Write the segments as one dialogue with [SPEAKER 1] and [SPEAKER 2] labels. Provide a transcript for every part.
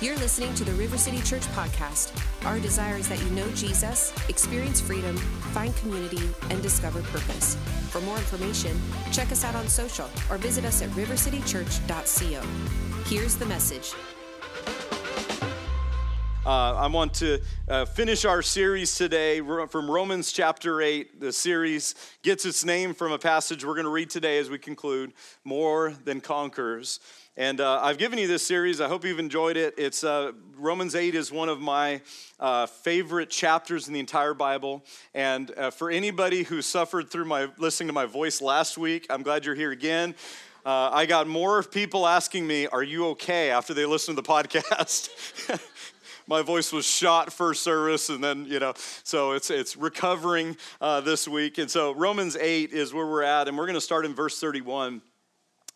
[SPEAKER 1] You're listening to the River City Church podcast. Our desire is that you know Jesus, experience freedom, find community, and discover purpose. For more information, check us out on social or visit us at rivercitychurch.co. Here's the message.
[SPEAKER 2] Uh, I want to uh, finish our series today from Romans chapter 8. The series gets its name from a passage we're going to read today as we conclude More Than Conquerors. And uh, I've given you this series. I hope you've enjoyed it. It's uh, Romans 8 is one of my uh, favorite chapters in the entire Bible. And uh, for anybody who suffered through my listening to my voice last week, I'm glad you're here again. Uh, I got more people asking me, "Are you okay?" after they listened to the podcast. my voice was shot first service, and then you know, so it's it's recovering uh, this week. And so Romans 8 is where we're at, and we're going to start in verse 31.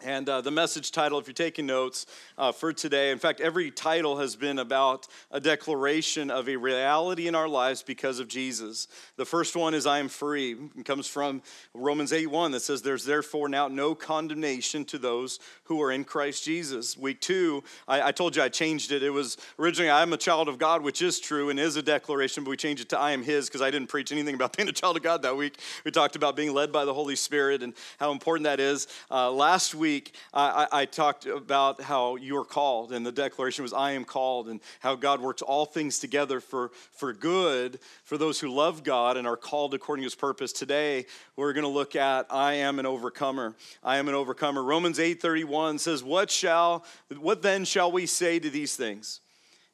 [SPEAKER 2] And uh, the message title, if you're taking notes uh, for today, in fact, every title has been about a declaration of a reality in our lives because of Jesus. The first one is I am free. It comes from Romans 8 1 that says, There's therefore now no condemnation to those who are in Christ Jesus. Week two, I, I told you I changed it. It was originally I am a child of God, which is true and is a declaration, but we changed it to I am His because I didn't preach anything about being a child of God that week. We talked about being led by the Holy Spirit and how important that is. Uh, last week, week, I, I, talked about how you are called, and the declaration was, I am called, and how God works all things together for, for good for those who love God and are called according to his purpose. Today, we're going to look at, I am an overcomer. I am an overcomer. Romans 8.31 says, what, shall, what then shall we say to these things?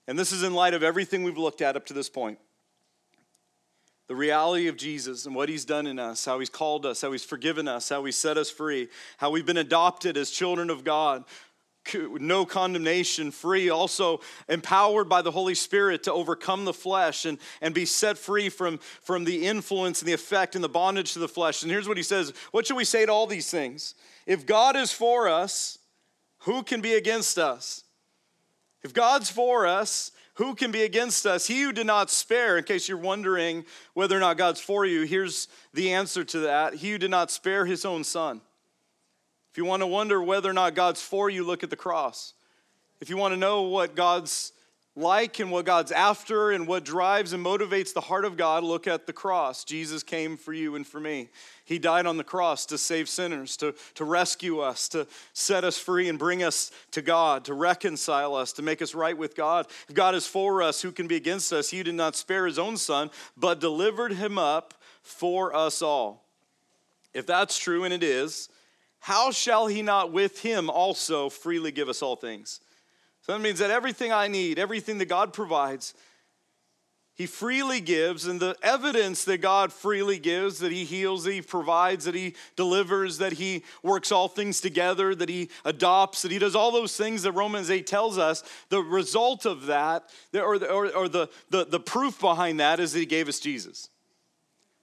[SPEAKER 2] And this is in light of everything we've looked at up to this point the reality of Jesus and what he's done in us, how he's called us, how he's forgiven us, how he's set us free, how we've been adopted as children of God, no condemnation, free, also empowered by the Holy Spirit to overcome the flesh and, and be set free from, from the influence and the effect and the bondage to the flesh. And here's what he says What should we say to all these things? If God is for us, who can be against us? If God's for us, who can be against us? He who did not spare, in case you're wondering whether or not God's for you, here's the answer to that. He who did not spare his own son. If you want to wonder whether or not God's for you, look at the cross. If you want to know what God's like and what God's after and what drives and motivates the heart of God, look at the cross. Jesus came for you and for me. He died on the cross to save sinners, to, to rescue us, to set us free and bring us to God, to reconcile us, to make us right with God. If God is for us, who can be against us? He did not spare his own son, but delivered him up for us all. If that's true, and it is, how shall he not with him also freely give us all things? So that means that everything I need, everything that God provides, He freely gives. And the evidence that God freely gives, that He heals, that He provides, that He delivers, that He works all things together, that He adopts, that He does all those things that Romans 8 tells us, the result of that, or, or, or the, the, the proof behind that, is that He gave us Jesus.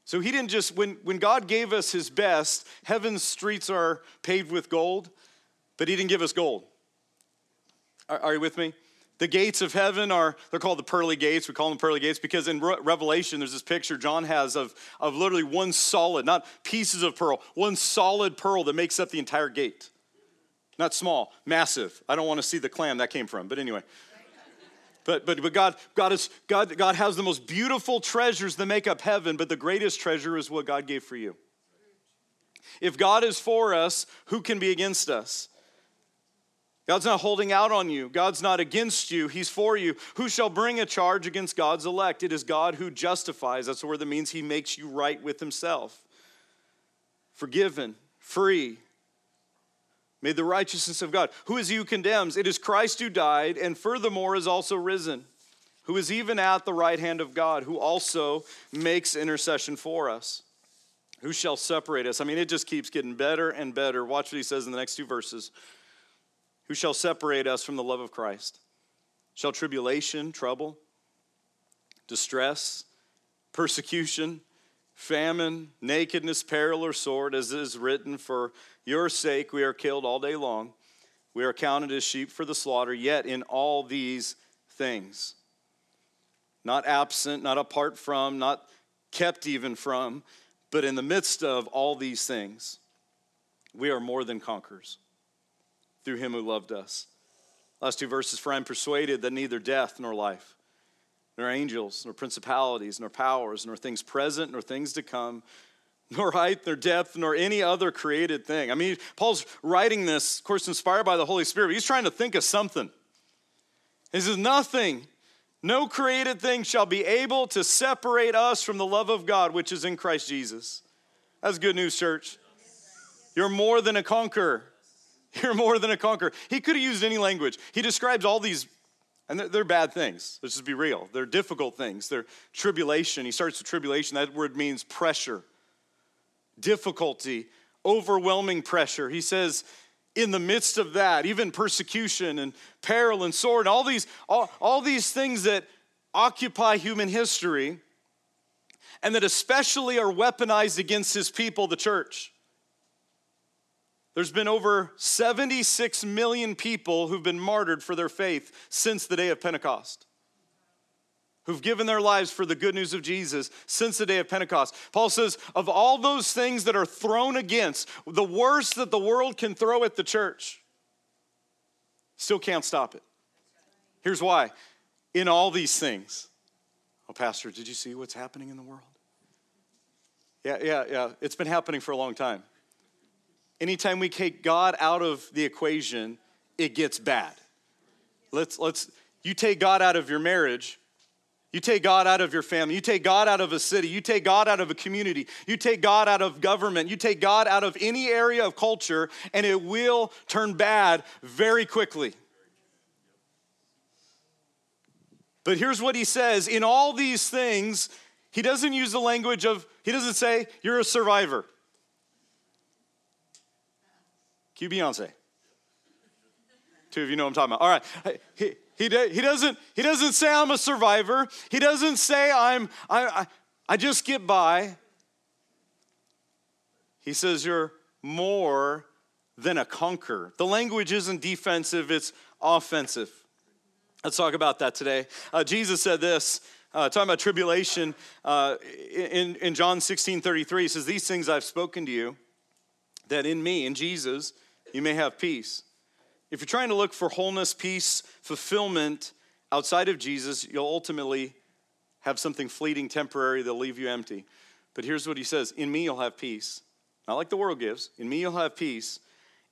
[SPEAKER 2] So he didn't just, when, when God gave us his best, heaven's streets are paved with gold, but he didn't give us gold. Are, are you with me? The gates of heaven are, they're called the pearly gates. We call them pearly gates because in Re- Revelation, there's this picture John has of, of literally one solid, not pieces of pearl, one solid pearl that makes up the entire gate. Not small, massive. I don't want to see the clam that came from, but anyway. But, but, but God, God, is, God, God has the most beautiful treasures that make up heaven, but the greatest treasure is what God gave for you. If God is for us, who can be against us? God's not holding out on you. God's not against you. He's for you. Who shall bring a charge against God's elect? It is God who justifies. That's the word that means he makes you right with himself. Forgiven, free, made the righteousness of God. Who is he who condemns? It is Christ who died and furthermore is also risen, who is even at the right hand of God, who also makes intercession for us. Who shall separate us? I mean, it just keeps getting better and better. Watch what he says in the next two verses. Who shall separate us from the love of Christ? Shall tribulation, trouble, distress, persecution, famine, nakedness, peril, or sword, as it is written, For your sake we are killed all day long. We are counted as sheep for the slaughter, yet in all these things, not absent, not apart from, not kept even from, but in the midst of all these things, we are more than conquerors through him who loved us. Last two verses For I am persuaded that neither death nor life, nor angels, nor principalities, nor powers, nor things present, nor things to come, nor height, nor depth, nor any other created thing. I mean, Paul's writing this, of course, inspired by the Holy Spirit. He's trying to think of something. He says, Nothing, no created thing shall be able to separate us from the love of God, which is in Christ Jesus. That's good news, church. You're more than a conqueror. You're more than a conqueror. He could have used any language. He describes all these, and they're, they're, bad things. Let's just be real. They're difficult things. They're tribulation. He starts with tribulation. That word means pressure, difficulty, overwhelming pressure. He says, in the midst of that, even persecution and peril and sword, and all these, all, all these things that occupy human history and that especially are weaponized against his people, the church. There's been over 76 million people who've been martyred for their faith since the day of Pentecost, who've given their lives for the good news of Jesus since the day of Pentecost. Paul says, of all those things that are thrown against, the worst that the world can throw at the church, still can't stop it. Here's why. In all these things, oh, Pastor, did you see what's happening in the world? Yeah, yeah, yeah. It's been happening for a long time. Anytime we take God out of the equation, it gets bad. Let's, let's, you take God out of your marriage, you take God out of your family, you take God out of a city, you take God out of a community, you take God out of government, you take God out of any area of culture, and it will turn bad very quickly. But here's what he says in all these things, he doesn't use the language of, he doesn't say, you're a survivor. Cue Beyonce. Two of you know what I'm talking about. All right. He, he, he, doesn't, he doesn't say I'm a survivor. He doesn't say I'm, I, I, I just get by. He says you're more than a conqueror. The language isn't defensive, it's offensive. Let's talk about that today. Uh, Jesus said this, uh, talking about tribulation uh, in, in John 16 33. He says, These things I've spoken to you, that in me, in Jesus, you may have peace. If you're trying to look for wholeness, peace, fulfillment outside of Jesus, you'll ultimately have something fleeting, temporary that'll leave you empty. But here's what he says In me, you'll have peace. Not like the world gives. In me, you'll have peace.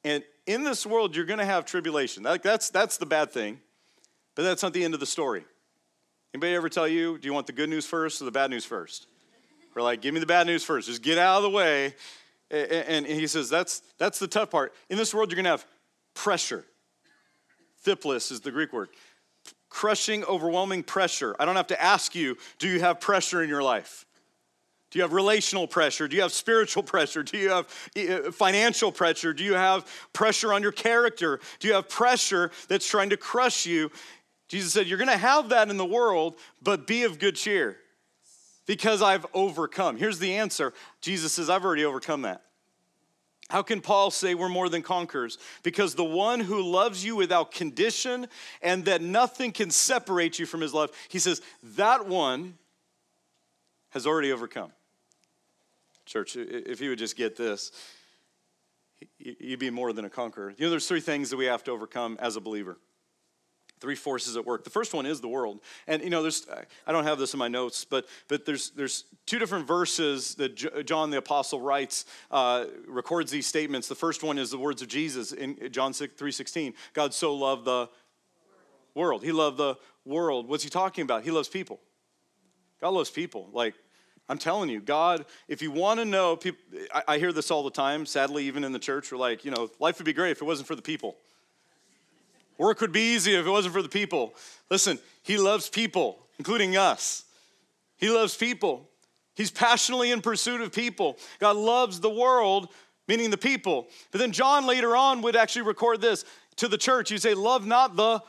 [SPEAKER 2] And in this world, you're going to have tribulation. That's, that's the bad thing, but that's not the end of the story. Anybody ever tell you, do you want the good news first or the bad news first? We're like, give me the bad news first. Just get out of the way and he says, that's, that's the tough part. In this world, you're going to have pressure. Thlipsis is the Greek word. Crushing, overwhelming pressure. I don't have to ask you, do you have pressure in your life? Do you have relational pressure? Do you have spiritual pressure? Do you have financial pressure? Do you have pressure on your character? Do you have pressure that's trying to crush you? Jesus said, You're gonna have that in the world, but be of good cheer because I've overcome. Here's the answer Jesus says, I've already overcome that. How can Paul say we're more than conquerors? Because the one who loves you without condition and that nothing can separate you from his love, he says, that one has already overcome. Church, if you would just get this, you'd be more than a conqueror. You know, there's three things that we have to overcome as a believer three forces at work. The first one is the world. And you know, there's I don't have this in my notes, but but there's there's two different verses that John the apostle writes, uh, records these statements. The first one is the words of Jesus in John 6, 3:16. God so loved the world. He loved the world. What's he talking about? He loves people. God loves people. Like I'm telling you, God, if you want to know, people, I, I hear this all the time, sadly, even in the church, we're like, you know, life would be great if it wasn't for the people. Work would be easy if it wasn't for the people. Listen, he loves people, including us. He loves people. He's passionately in pursuit of people. God loves the world, meaning the people. But then John later on would actually record this to the church. He'd say, Love not the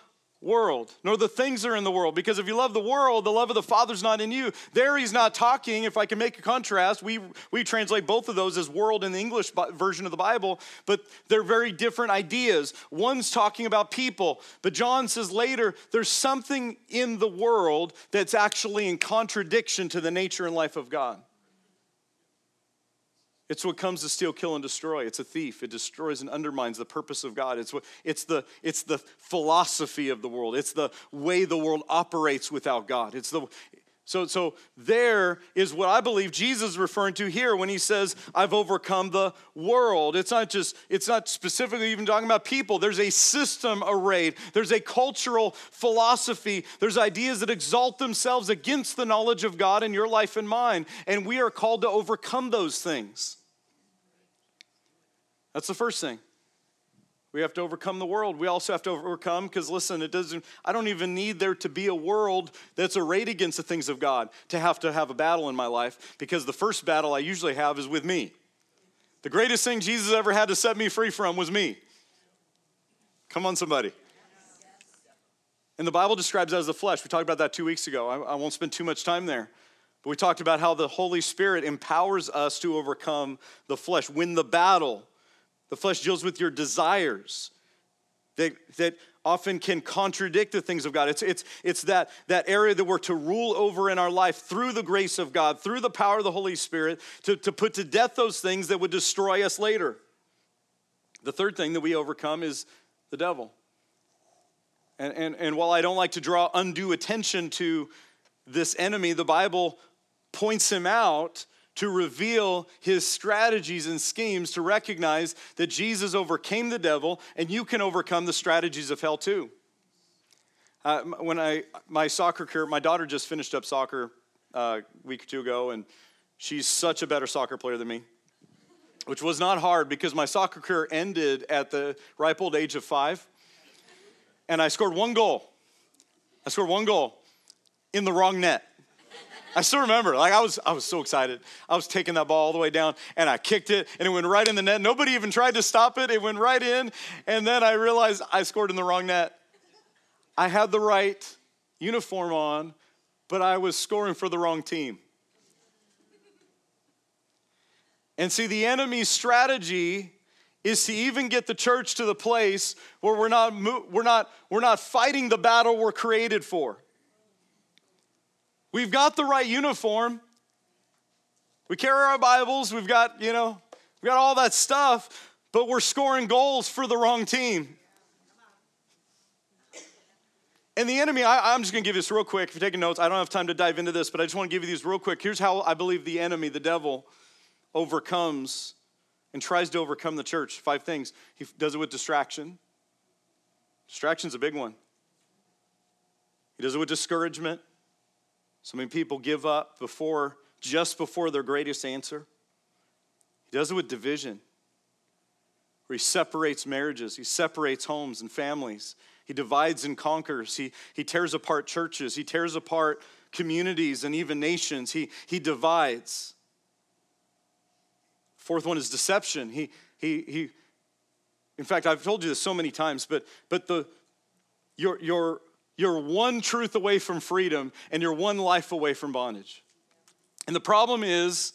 [SPEAKER 2] world, nor the things that are in the world. Because if you love the world, the love of the Father's not in you. There he's not talking. If I can make a contrast, we, we translate both of those as world in the English version of the Bible, but they're very different ideas. One's talking about people, but John says later there's something in the world that's actually in contradiction to the nature and life of God. It's what comes to steal, kill, and destroy. It's a thief. It destroys and undermines the purpose of God. It's, what, it's, the, it's the philosophy of the world. It's the way the world operates without God. It's the, so, so there is what I believe Jesus is referring to here when he says, I've overcome the world. It's not just, it's not specifically even talking about people. There's a system arrayed, there's a cultural philosophy, there's ideas that exalt themselves against the knowledge of God in your life and mine. And we are called to overcome those things. That's the first thing. We have to overcome the world. We also have to overcome, because listen, it doesn't, I don't even need there to be a world that's arrayed against the things of God to have to have a battle in my life, because the first battle I usually have is with me. The greatest thing Jesus ever had to set me free from was me. Come on, somebody. And the Bible describes as the flesh. We talked about that two weeks ago. I, I won't spend too much time there. But we talked about how the Holy Spirit empowers us to overcome the flesh, win the battle the flesh deals with your desires that, that often can contradict the things of God. It's, it's, it's that, that area that we're to rule over in our life through the grace of God, through the power of the Holy Spirit, to, to put to death those things that would destroy us later. The third thing that we overcome is the devil. And, and, and while I don't like to draw undue attention to this enemy, the Bible points him out to reveal his strategies and schemes to recognize that Jesus overcame the devil and you can overcome the strategies of hell too. Uh, when I, my soccer career, my daughter just finished up soccer uh, a week or two ago, and she's such a better soccer player than me, which was not hard because my soccer career ended at the ripe old age of five, and I scored one goal. I scored one goal in the wrong net. I still remember, like I was, I was so excited. I was taking that ball all the way down and I kicked it and it went right in the net. Nobody even tried to stop it. It went right in. And then I realized I scored in the wrong net. I had the right uniform on, but I was scoring for the wrong team. And see, the enemy's strategy is to even get the church to the place where we're not, we're not, we're not fighting the battle we're created for. We've got the right uniform. We carry our Bibles. We've got, you know, we've got all that stuff, but we're scoring goals for the wrong team. And the enemy, I, am just gonna give you this real quick. If you're taking notes, I don't have time to dive into this, but I just wanna give you these real quick. Here's how I believe the enemy, the devil, overcomes and tries to overcome the church. Five things. He does it with distraction. Distraction's a big one. He does it with discouragement. So many people give up before, just before their greatest answer. He does it with division, where he separates marriages, he separates homes and families. He divides and conquers. He, he tears apart churches. He tears apart communities and even nations. He, he divides. Fourth one is deception. He, he, he, in fact, I've told you this so many times, but, but the, your, your you're one truth away from freedom and you're one life away from bondage. And the problem is,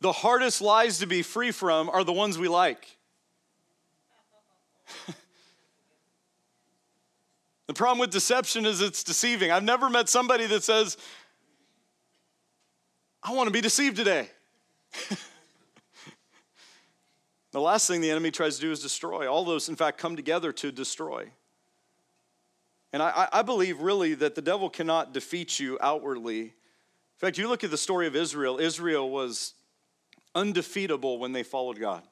[SPEAKER 2] the hardest lies to be free from are the ones we like. the problem with deception is it's deceiving. I've never met somebody that says, I want to be deceived today. the last thing the enemy tries to do is destroy. All those, in fact, come together to destroy. And I, I believe really that the devil cannot defeat you outwardly. In fact, you look at the story of Israel, Israel was undefeatable when they followed God.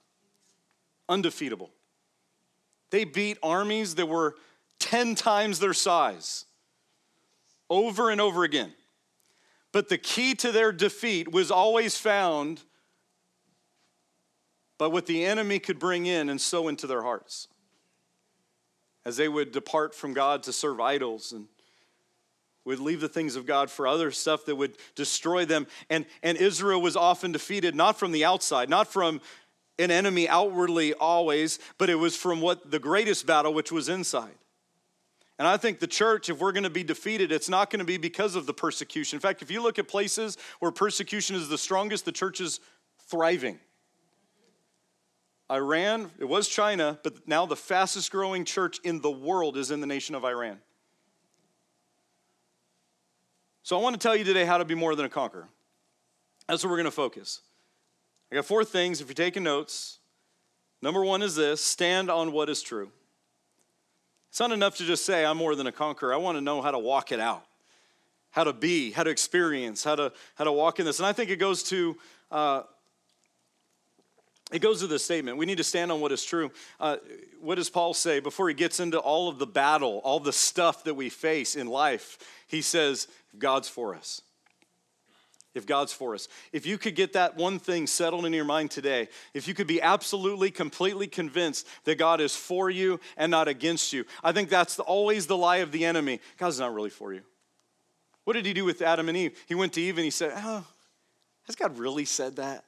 [SPEAKER 2] Undefeatable. They beat armies that were 10 times their size over and over again. But the key to their defeat was always found by what the enemy could bring in and sow into their hearts as they would depart from God to serve idols and would leave the things of God for other stuff that would destroy them. And, and Israel was often defeated not from the outside, not from an enemy outwardly always, but it was from what the greatest battle, which was inside. And I think the church, if we're going to be defeated, it's not going to be because of the persecution. In fact, if you look at places where persecution is the strongest, the church is thriving. Iran, it was China, but now the fastest growing church in the world is in the nation of Iran. So I want to tell you today how to be more than a conqueror. That's where we're going to focus. I got four things if you're taking notes. Number one is this stand on what is true. It's not enough to just say, I'm more than a conqueror. I want to know how to walk it out, how to be, how to experience, how to, how to walk in this. And I think it goes to, uh, it goes to the statement. We need to stand on what is true. Uh, what does Paul say before he gets into all of the battle, all the stuff that we face in life? He says, God's for us if God's for us. If you could get that one thing settled in your mind today, if you could be absolutely, completely convinced that God is for you and not against you, I think that's the, always the lie of the enemy. God's not really for you. What did he do with Adam and Eve? He went to Eve and he said, Oh, has God really said that?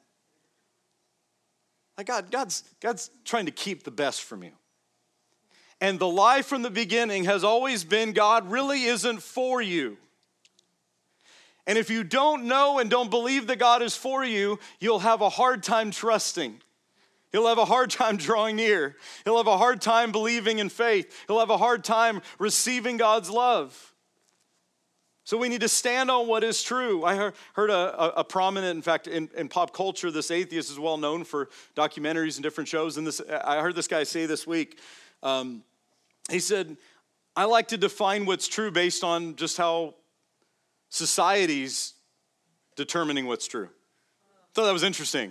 [SPEAKER 2] Like God, God's, God's trying to keep the best from you. And the lie from the beginning has always been God really isn't for you. And if you don't know and don't believe that God is for you, you'll have a hard time trusting. He'll have a hard time drawing near. He'll have a hard time believing in faith. He'll have a hard time receiving God's love. So we need to stand on what is true. I heard a, a prominent, in fact, in, in, pop culture, this atheist is well known for documentaries and different shows. And this, I heard this guy say this week, um, he said, I like to define what's true based on just how society's determining what's true. I Thought that was interesting.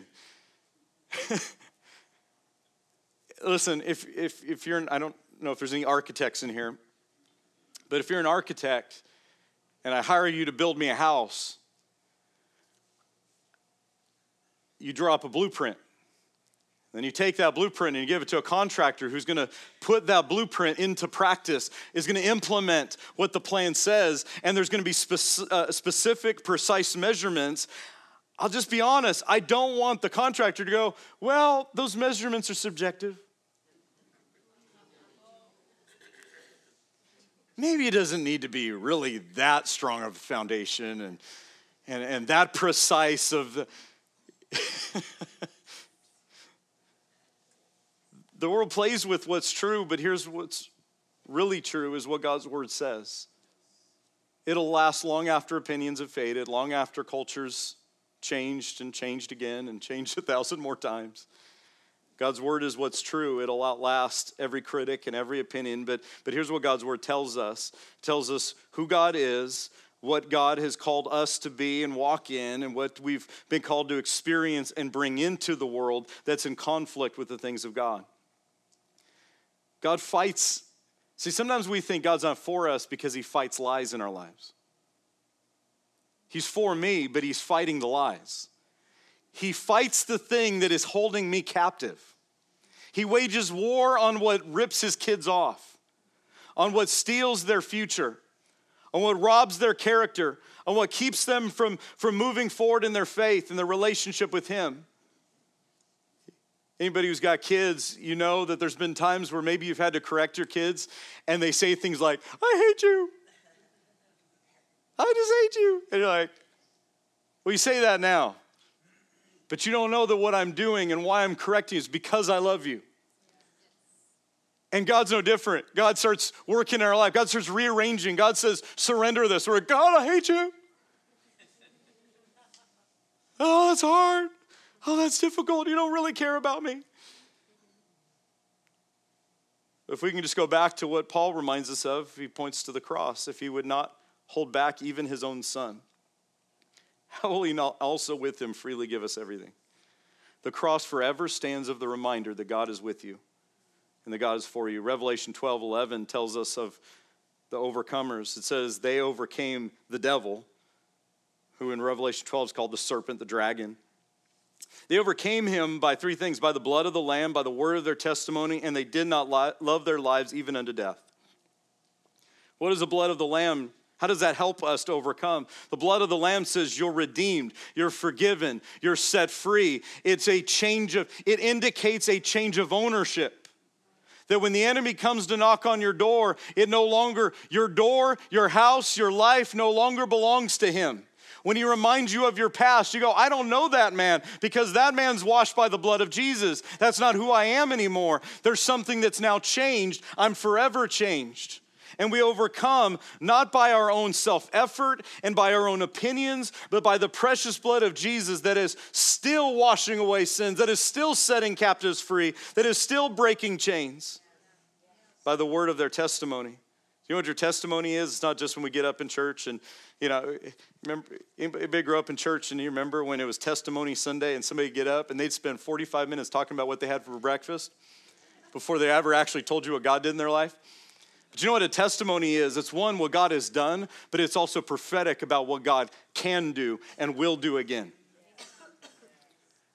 [SPEAKER 2] Listen, if, if, if you're, I don't know if there's any architects in here, but if you're an architect and I hire you to build me a house, you draw up a blueprint. Then you take that blueprint and you give it to a contractor who's going to put that blueprint into practice, is going to implement what the plan says, and there's going to be uh, specific, precise measurements. I'll just be honest, I don't want the contractor to go, well, those measurements are subjective. Maybe it doesn't need to be really that strong of a foundation and, and, and that precise of the. The world plays with what's true, but here's what's really true is what God's word says. It'll last long after opinions have faded, long after cultures changed and changed again and changed a thousand more times. God's word is what's true. It'll outlast every critic and every opinion. But, but here's what God's word tells us it tells us who God is, what God has called us to be and walk in, and what we've been called to experience and bring into the world that's in conflict with the things of God. God fights. See, sometimes we think God's not for us because he fights lies in our lives. He's for me, but he's fighting the lies. He fights the thing that is holding me captive. He wages war on what rips his kids off, on what steals their future, on what robs their character, on what keeps them from, from moving forward in their faith and their relationship with him. Anybody who's got kids, you know that there's been times where maybe you've had to correct your kids and they say things like, I hate you. I just hate you. And you're like, well, you say that now, but you don't know that what I'm doing and why I'm correcting is because I love you. And God's no different. God starts working in our life. God starts rearranging. God says, surrender this. We're like, God, I hate you. oh, that's hard. Oh, that's difficult. You don't really care about me. If we can just go back to what Paul reminds us of, he points to the cross. If he would not hold back even his own son, how will he not also with him freely give us everything? The cross forever stands of the reminder that God is with you and that God is for you. Revelation 12 11 tells us of the overcomers. It says they overcame the devil, who in Revelation 12 is called the serpent, the dragon they overcame him by three things by the blood of the Lamb, by the word of their testimony, and they did not love their lives even unto death. What is the blood of the Lamb? How does that help us to overcome? The blood of the Lamb says you're redeemed, you're forgiven, you're set free. It's a change of, it indicates a change of ownership. That when the enemy comes to knock on your door, it no longer, your door, your house, your life no longer belongs to him. When he reminds you of your past, you go, I don't know that man because that man's washed by the blood of Jesus. That's not who I am anymore. There's something that's now changed. I'm forever changed. And we overcome not by our own self effort and by our own opinions, but by the precious blood of Jesus that is still washing away sins, that is still setting captives free, that is still breaking chains by the word of their testimony. Do you know what your testimony is? It's not just when we get up in church and, you know, remember, anybody grew up in church and you remember when it was testimony Sunday and somebody get up and they'd spend 45 minutes talking about what they had for breakfast before they ever actually told you what God did in their life? But you know what a testimony is? It's one, what God has done, but it's also prophetic about what God can do and will do again.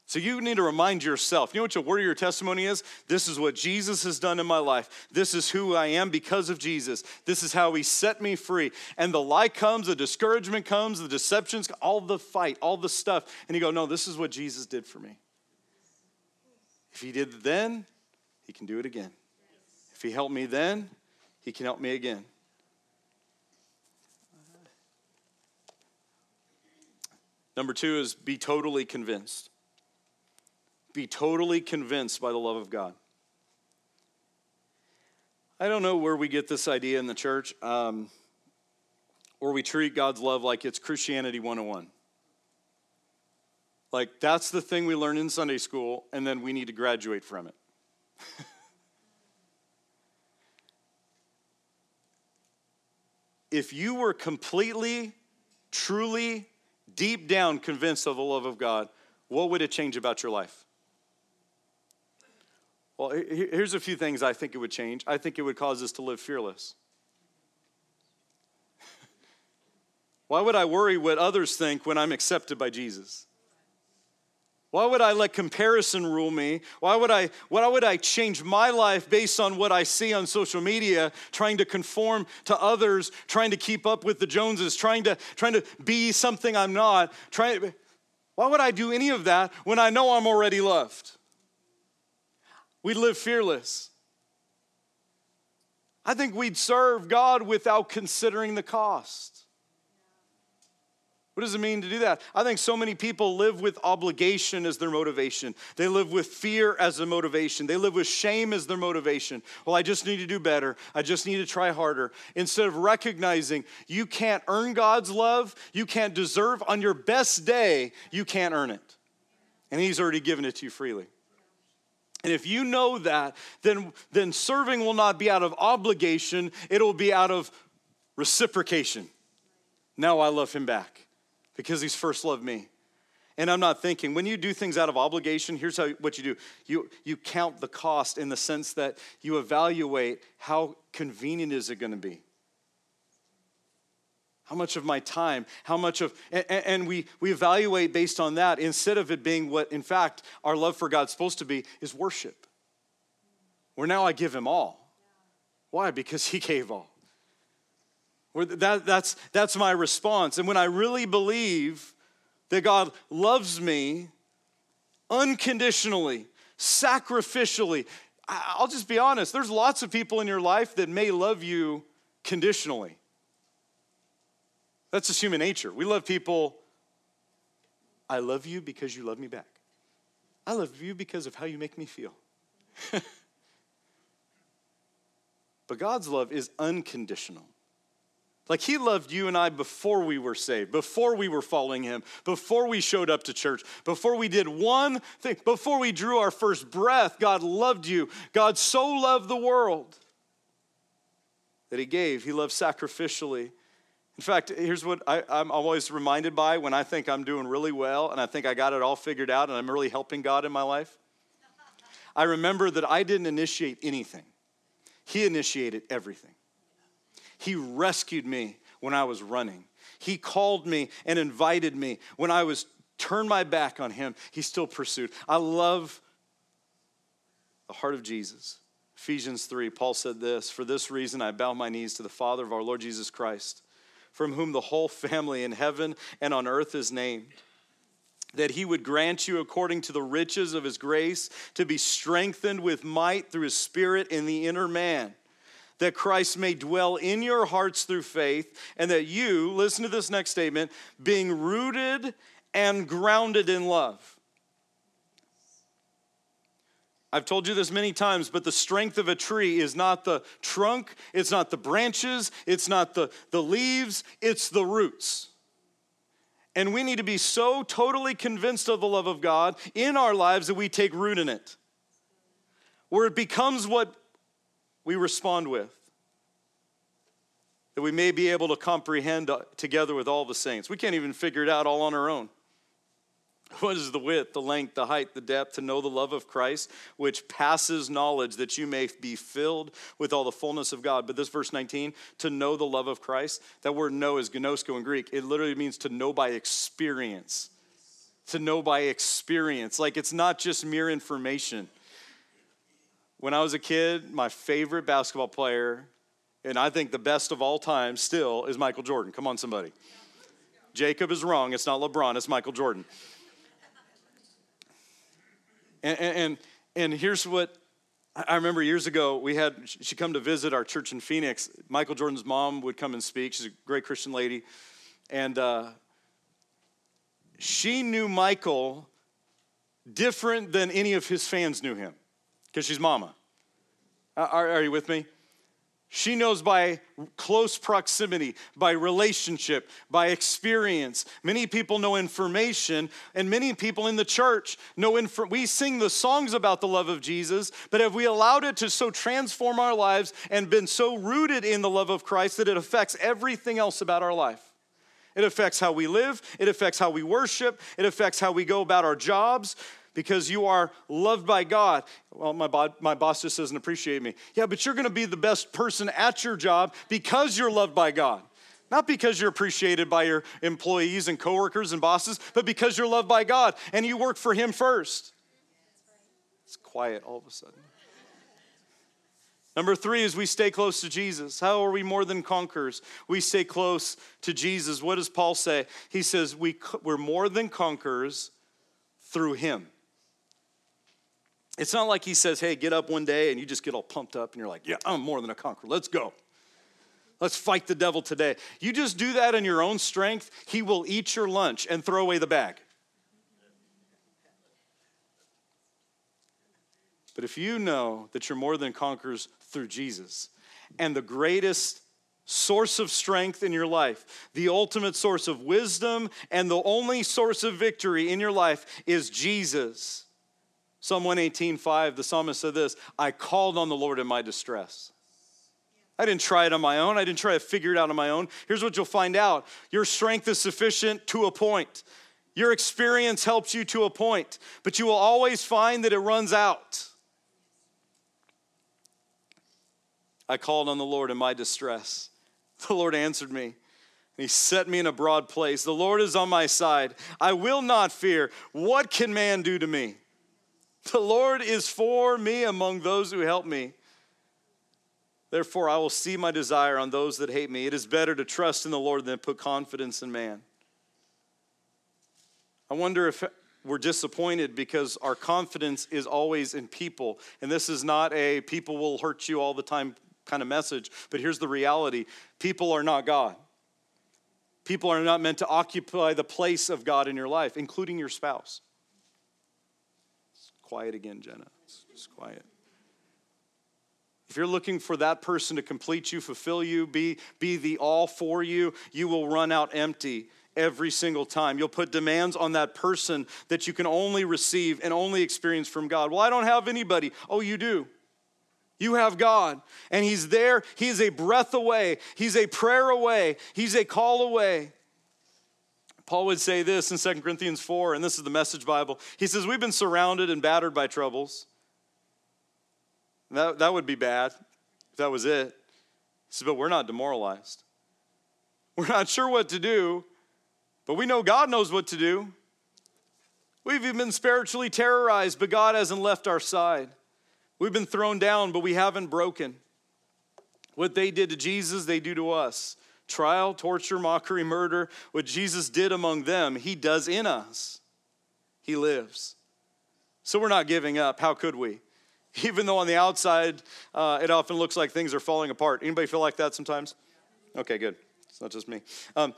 [SPEAKER 2] So you need to remind yourself. You know what your word of your testimony is? This is what Jesus has done in my life. This is who I am because of Jesus. This is how he set me free. And the lie comes, the discouragement comes, the deceptions, all the fight, all the stuff. And you go, no, this is what Jesus did for me. If he did it then, he can do it again. If he helped me then, he can help me again. Number two is be totally convinced be totally convinced by the love of God. I don't know where we get this idea in the church, um, or we treat God's love like it's Christianity 101. Like, that's the thing we learn in Sunday school, and then we need to graduate from it. if you were completely, truly, deep down convinced of the love of God, what would it change about your life? Well, here's a few things I think it would change. I think it would cause us to live fearless. Why would I worry what others think when I'm accepted by Jesus? Why would I let comparison rule me? Why would I why would I change my life based on what I see on social media, trying to conform to others, trying to keep up with the Joneses, trying to trying to be something I'm not? Trying Why would I do any of that when I know I'm already loved? We'd live fearless. I think we'd serve God without considering the cost. What does it mean to do that? I think so many people live with obligation as their motivation. They live with fear as a motivation. They live with shame as their motivation. Well, I just need to do better. I just need to try harder. Instead of recognizing you can't earn God's love, you can't deserve on your best day, you can't earn it. And He's already given it to you freely. And if you know that, then, then serving will not be out of obligation, it'll be out of reciprocation. Now I love him back because he's first loved me. And I'm not thinking, when you do things out of obligation, here's how, what you do you, you count the cost in the sense that you evaluate how convenient is it going to be. How much of my time? How much of, and, and, we, we evaluate based on that instead of it being what, in fact, our love for God's supposed to be is worship. Where now I give Him all. Why? Because He gave all. That, that's, that's my response. And when I really believe that God loves me unconditionally, sacrificially, I'll just be honest, there's lots of people in your life that may love you conditionally. That's just human nature. We love people. I love you because you love me back. I love you because of how you make me feel. but God's love is unconditional. Like he loved you and I before we were saved, before we were following him, before we showed up to church, before we did one thing, before we drew our first breath, God loved you. God so loved the world that he gave. He loved sacrificially. In fact, here's what I, am always reminded by when I think I'm doing really well and I think I got it all figured out and I'm really helping God in my life. I remember that I didn't initiate anything, He initiated everything. He rescued me when I was running. He called me and invited me. When I was turned my back on Him, He still pursued. I love the heart of Jesus. Ephesians 3, Paul said this For this reason I bow my knees to the Father of our Lord Jesus Christ from whom the whole family in heaven and on earth is named. That he would grant you, according to the riches of his grace, to be strengthened with might through his spirit in the inner man. That Christ may dwell in your hearts through faith, and that you, listen to this next statement, being rooted and grounded in love. I've told you this many times, but the strength of a tree is not the trunk, it's not the branches, it's not the, the leaves, it's the roots. And we need to be so totally convinced of the love of God in our lives that we take root in it, where it becomes what we respond with. That we may be able to comprehend uh, together with all the saints. We can't even figure it out all on our own. What is the width, the length, the height, the depth, to know the love of Christ, which passes knowledge, that you may be filled with all the fullness of God. But this verse 19, to know the love of Christ, that word know is ginosko in Greek. It literally means to know by experience. To know by experience. Like it's not just mere information. When I was a kid, my favorite basketball player, and I think the best of all time still, is Michael Jordan. Come on, somebody. Jacob is wrong. It's not LeBron, it's Michael Jordan. And, and, and here's what I remember years ago, we had, she come to visit our church in Phoenix. Michael Jordan's mom would come and speak. She's a great Christian lady. And uh, she knew Michael different than any of his fans knew him because she's mama. Uh, are, are you with me? She knows by close proximity, by relationship, by experience. Many people know information, and many people in the church know. We sing the songs about the love of Jesus, but have we allowed it to so transform our lives and been so rooted in the love of Christ that it affects everything else about our life? It affects how we live, it affects how we worship, it affects how we go about our jobs because you are loved by God. Well, my, bo- my boss just doesn't appreciate me. Yeah, but you're going to be the best person at your job because you're loved by God. Not because you're appreciated by your employees and coworkers and bosses, but because you're loved by God and you work for Him first. It's quiet all of a sudden. Number three is we stay close to Jesus. How are we more than conquerors? We stay close to Jesus. What does Paul say? He says we, we're more than conquerors through Him. It's not like he says, hey, get up one day and you just get all pumped up and you're like, yeah, I'm more than a conqueror. Let's go. Let's fight the devil today. You just do that in your own strength, he will eat your lunch and throw away the bag. But if you know that you're more than conquerors through Jesus, and the greatest source of strength in your life, the ultimate source of wisdom, and the only source of victory in your life is Jesus Psalm 118, 5, the psalmist said this I called on the Lord in my distress. I didn't try it on my own. I didn't try to figure it out on my own. Here's what you'll find out your strength is sufficient to a point. Your experience helps you to a point, but you will always find that it runs out. I called on the Lord in my distress. The Lord answered me. and He set me in a broad place. The Lord is on my side. I will not fear. What can man do to me? The Lord is for me among those who help me. Therefore, I will see my desire on those that hate me. It is better to trust in the Lord than put confidence in man. I wonder if we're disappointed because our confidence is always in people. And this is not a people will hurt you all the time kind of message, but here's the reality people are not God. People are not meant to occupy the place of God in your life, including your spouse quiet again, Jenna. It's just quiet. If you're looking for that person to complete you, fulfill you, be, be the all for you, you will run out empty every single time. You'll put demands on that person that you can only receive and only experience from God. Well, I don't have anybody. Oh, you do. You have God, and He's there. He is a breath away, He's a prayer away, He's a call away. Paul would say this in 2 Corinthians 4, and this is the message Bible. He says, We've been surrounded and battered by troubles. That, that would be bad if that was it. He says, But we're not demoralized. We're not sure what to do, but we know God knows what to do. We've even been spiritually terrorized, but God hasn't left our side. We've been thrown down, but we haven't broken. What they did to Jesus, they do to us trial, torture, mockery, murder, what Jesus did among them, he does in us. He lives. So we're not giving up. How could we? Even though on the outside uh, it often looks like things are falling apart. Anybody feel like that sometimes? Okay, good. It's not just me. Um,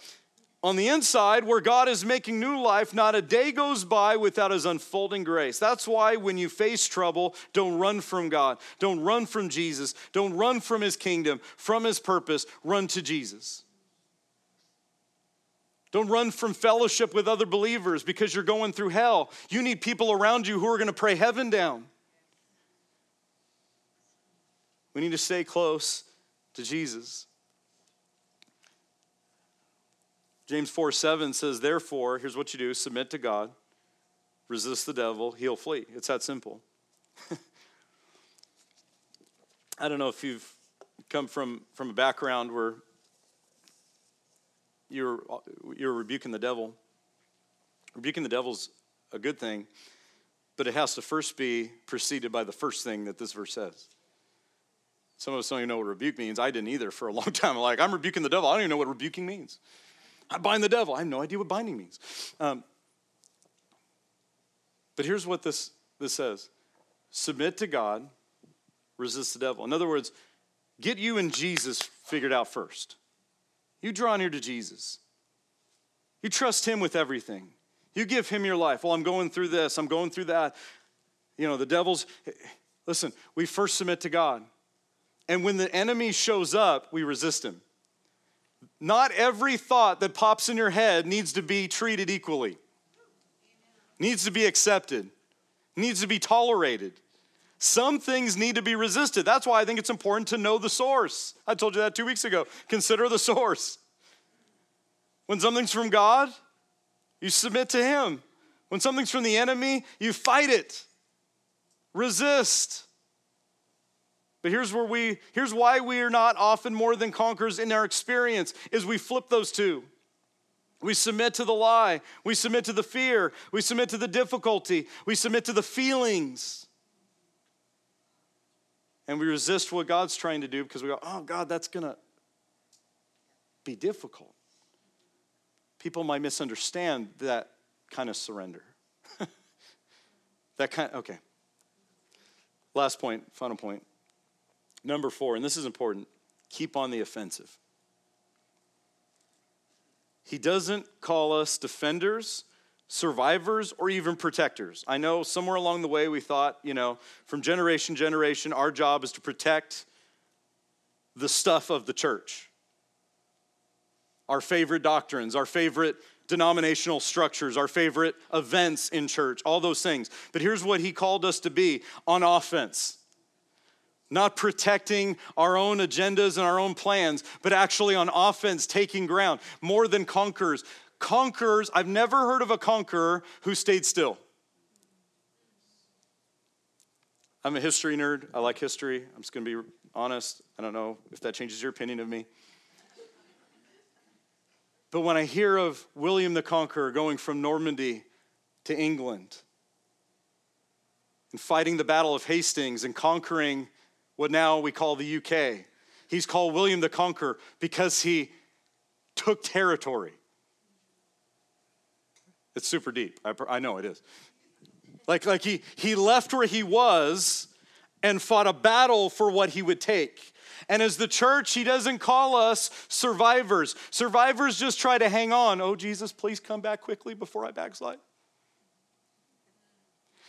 [SPEAKER 2] on the inside, where God is making new life, not a day goes by without His unfolding grace. That's why when you face trouble, don't run from God. Don't run from Jesus. Don't run from His kingdom, from His purpose. Run to Jesus. Don't run from fellowship with other believers because you're going through hell. You need people around you who are going to pray heaven down. We need to stay close to Jesus. James 4 7 says, Therefore, here's what you do submit to God, resist the devil, he'll flee. It's that simple. I don't know if you've come from, from a background where you're, you're rebuking the devil. Rebuking the devil's a good thing, but it has to first be preceded by the first thing that this verse says. Some of us don't even know what rebuke means. I didn't either for a long time. I'm like, I'm rebuking the devil. I don't even know what rebuking means. I bind the devil. I have no idea what binding means. Um, but here's what this, this says submit to God, resist the devil. In other words, get you and Jesus figured out first. You draw near to Jesus. You trust him with everything. You give him your life. Well, I'm going through this, I'm going through that. You know, the devil's, listen, we first submit to God. And when the enemy shows up, we resist him. Not every thought that pops in your head needs to be treated equally, needs to be accepted, needs to be tolerated. Some things need to be resisted. That's why I think it's important to know the source. I told you that two weeks ago. Consider the source. When something's from God, you submit to Him. When something's from the enemy, you fight it, resist. But here's where we here's why we are not often more than conquerors in our experience is we flip those two. We submit to the lie, we submit to the fear, we submit to the difficulty, we submit to the feelings. And we resist what God's trying to do because we go, "Oh God, that's going to be difficult." People might misunderstand that kind of surrender. that kind okay. Last point, final point. Number four, and this is important keep on the offensive. He doesn't call us defenders, survivors, or even protectors. I know somewhere along the way we thought, you know, from generation to generation, our job is to protect the stuff of the church. Our favorite doctrines, our favorite denominational structures, our favorite events in church, all those things. But here's what he called us to be on offense not protecting our own agendas and our own plans, but actually on offense, taking ground, more than conquerors. Conquerors, I've never heard of a conqueror who stayed still. I'm a history nerd. I like history. I'm just going to be honest. I don't know if that changes your opinion of me. But when I hear of William the Conqueror going from Normandy to England and fighting the Battle of Hastings and conquering what now we call the UK. He's called William the Conqueror because he took territory. It's super deep. I, I know it is. Like, like he, he left where he was and fought a battle for what he would take. And as the church, he doesn't call us survivors. Survivors just try to hang on. Oh, Jesus, please come back quickly before I backslide.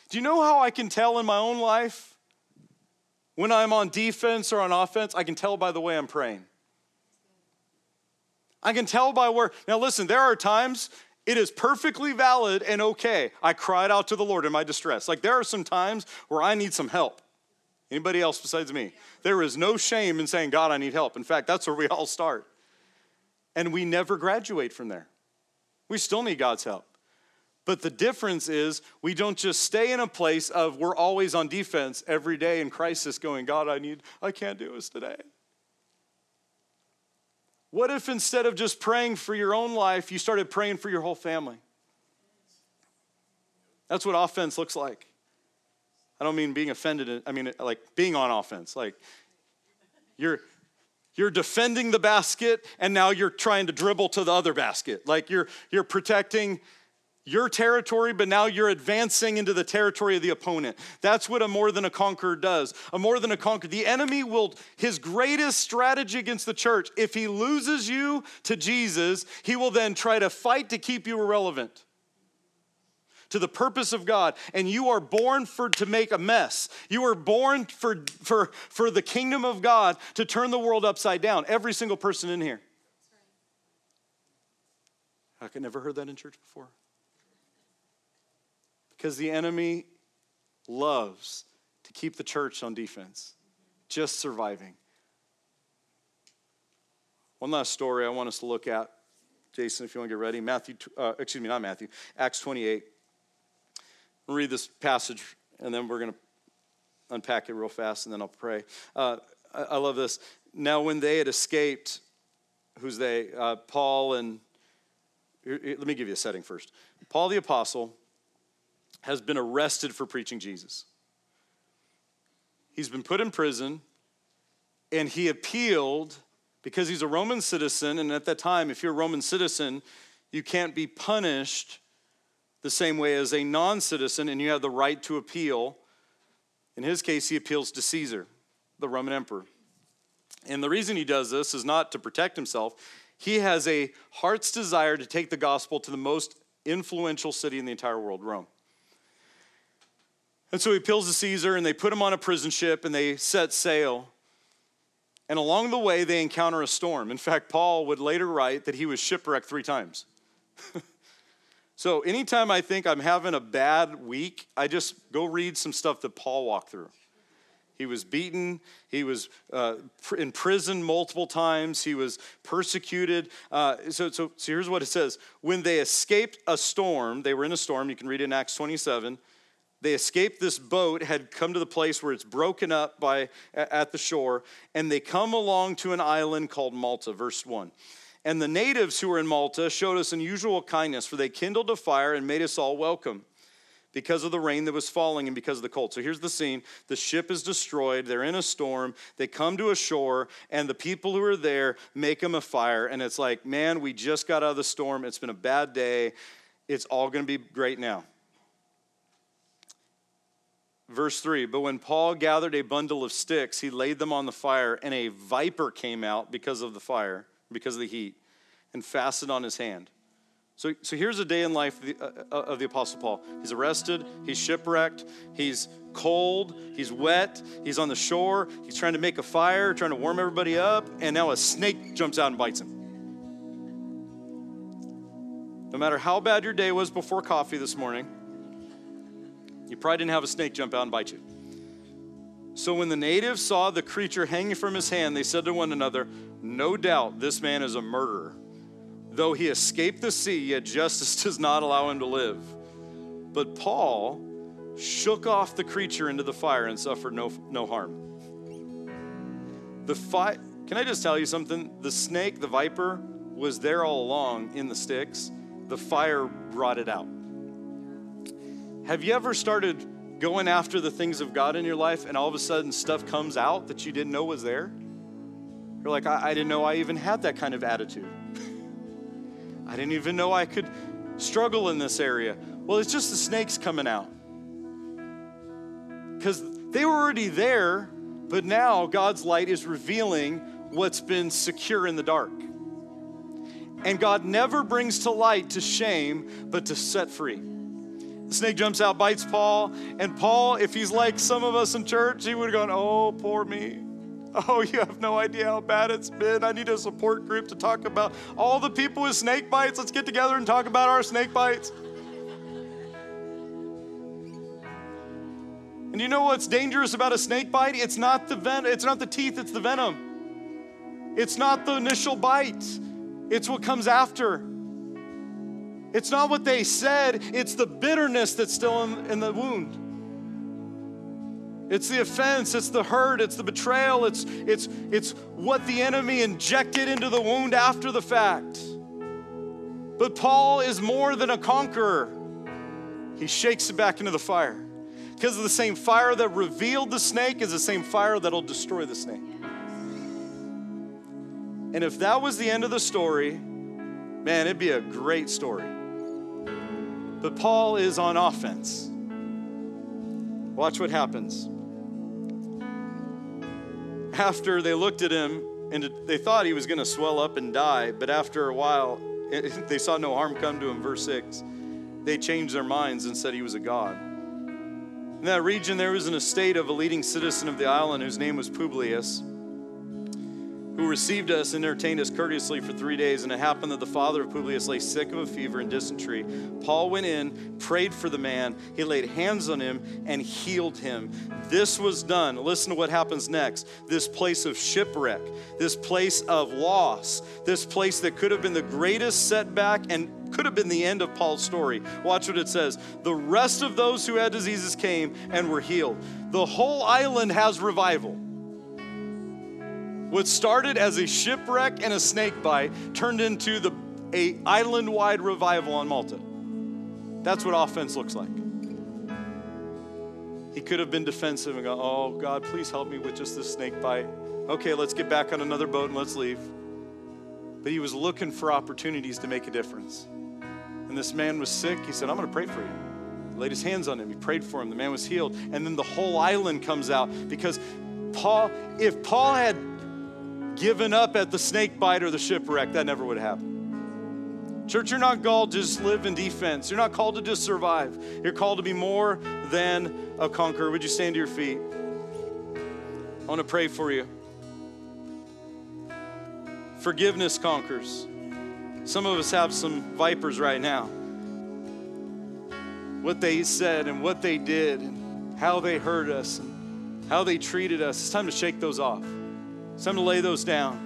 [SPEAKER 2] Do you know how I can tell in my own life when I'm on defense or on offense, I can tell by the way I'm praying. I can tell by where, now listen, there are times it is perfectly valid and okay. I cried out to the Lord in my distress. Like there are some times where I need some help. Anybody else besides me? There is no shame in saying, God, I need help. In fact, that's where we all start. And we never graduate from there. We still need God's help. But the difference is we don't just stay in a place of we're always on defense every day in crisis going, God, I need, I can't do this today. What if instead of just praying for your own life, you started praying for your whole family? That's what offense looks like. I don't mean being offended, I mean like being on offense. Like you're you're defending the basket and now you're trying to dribble to the other basket. Like you're you're protecting your territory, but now you're advancing into the territory of the opponent. That's what a more than a conqueror does. A more than a conqueror. The enemy will, his greatest strategy against the church, if he loses you to Jesus, he will then try to fight to keep you irrelevant to the purpose of God. And you are born for to make a mess. You are born for, for, for the kingdom of God to turn the world upside down. Every single person in here. I could never heard that in church before. Because the enemy loves to keep the church on defense, just surviving. One last story I want us to look at. Jason, if you want to get ready. Matthew, uh, excuse me, not Matthew, Acts 28. I'll read this passage and then we're going to unpack it real fast and then I'll pray. Uh, I, I, love this. Now, when they had escaped, who's they? Uh, Paul and, let me give you a setting first. Paul the Apostle has been arrested for preaching Jesus. He's been put in prison and he appealed because he's a Roman citizen. And at that time, if you're a Roman citizen, you can't be punished the same way as a non citizen and you have the right to appeal. In his case, he appeals to Caesar, the Roman emperor. And the reason he does this is not to protect himself. He has a heart's desire to take the gospel to the most influential city in the entire world, Rome. And so he appeals to Caesar, and they put him on a prison ship, and they set sail. And along the way, they encounter a storm. In fact, Paul would later write that he was shipwrecked three times. so anytime I think I'm having a bad week, I just go read some stuff that Paul walked through. He was beaten. He was uh, in prison multiple times. He was persecuted. Uh, so, so, so here's what it says When they escaped a storm, they were in a storm. You can read it in Acts 27 they escaped this boat had come to the place where it's broken up by at the shore and they come along to an island called malta verse 1 and the natives who were in malta showed us unusual kindness for they kindled a fire and made us all welcome because of the rain that was falling and because of the cold. So here's the scene the ship is destroyed, they're in a storm, they come to a shore, and the people who are there make them a fire. And it's like, man, we just got out of the storm, it's been a bad day, it's all gonna be great now. Verse 3 But when Paul gathered a bundle of sticks, he laid them on the fire, and a viper came out because of the fire, because of the heat, and fastened on his hand. So, so here's a day in life of the, uh, uh, of the Apostle Paul. He's arrested, he's shipwrecked, he's cold, he's wet, he's on the shore, he's trying to make a fire, trying to warm everybody up, and now a snake jumps out and bites him. No matter how bad your day was before coffee this morning, you probably didn't have a snake jump out and bite you. So when the natives saw the creature hanging from his hand, they said to one another, No doubt this man is a murderer. Though he escaped the sea, yet justice does not allow him to live. But Paul shook off the creature into the fire and suffered no, no harm. The fi- Can I just tell you something? The snake, the viper, was there all along in the sticks. The fire brought it out. Have you ever started going after the things of God in your life and all of a sudden stuff comes out that you didn't know was there? You're like, I, I didn't know I even had that kind of attitude. I didn't even know I could struggle in this area. Well, it's just the snakes coming out. Because they were already there, but now God's light is revealing what's been secure in the dark. And God never brings to light to shame, but to set free. Snake jumps out, bites Paul, and Paul, if he's like some of us in church, he would have gone, Oh, poor me. Oh, you have no idea how bad it's been. I need a support group to talk about all the people with snake bites. Let's get together and talk about our snake bites. And you know what's dangerous about a snake bite? It's not the ven- it's not the teeth, it's the venom. It's not the initial bite. It's what comes after. It's not what they said, it's the bitterness that's still in, in the wound. It's the offense, it's the hurt, it's the betrayal, it's, it's, it's what the enemy injected into the wound after the fact. But Paul is more than a conqueror. He shakes it back into the fire. Because the same fire that revealed the snake is the same fire that'll destroy the snake. And if that was the end of the story, man, it'd be a great story. But Paul is on offense. Watch what happens. After they looked at him and they thought he was going to swell up and die, but after a while, they saw no harm come to him. Verse 6. They changed their minds and said he was a god. In that region, there was an estate of a leading citizen of the island whose name was Publius who received us and entertained us courteously for three days. And it happened that the father of Publius lay sick of a fever and dysentery. Paul went in, prayed for the man. He laid hands on him and healed him. This was done. Listen to what happens next. This place of shipwreck, this place of loss, this place that could have been the greatest setback and could have been the end of Paul's story. Watch what it says. The rest of those who had diseases came and were healed. The whole island has revival. What started as a shipwreck and a snake bite turned into the a island-wide revival on Malta. That's what offense looks like. He could have been defensive and go, "Oh God, please help me with just this snake bite." Okay, let's get back on another boat and let's leave. But he was looking for opportunities to make a difference. And this man was sick. He said, "I'm going to pray for you." He laid his hands on him. He prayed for him. The man was healed. And then the whole island comes out because Paul, if Paul had given up at the snake bite or the shipwreck, that never would happen. Church, you're not called to just live in defense. You're not called to just survive. You're called to be more than a conqueror. Would you stand to your feet? I want to pray for you. Forgiveness conquers. Some of us have some vipers right now. What they said and what they did and how they hurt us and how they treated us. It's time to shake those off. Time to lay those down.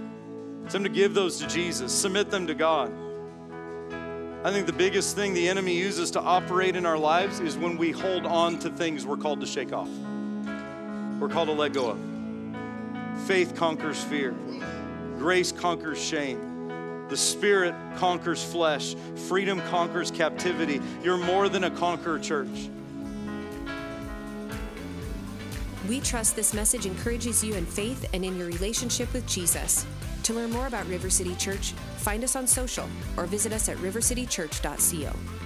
[SPEAKER 2] some to give those to Jesus, submit them to God. I think the biggest thing the enemy uses to operate in our lives is when we hold on to things we're called to shake off. We're called to let go of. Faith conquers fear, grace conquers shame. The Spirit conquers flesh. Freedom conquers captivity. You're more than a conqueror, church.
[SPEAKER 1] We trust this message encourages you in faith and in your relationship with Jesus. To learn more about River City Church, find us on social or visit us at rivercitychurch.co.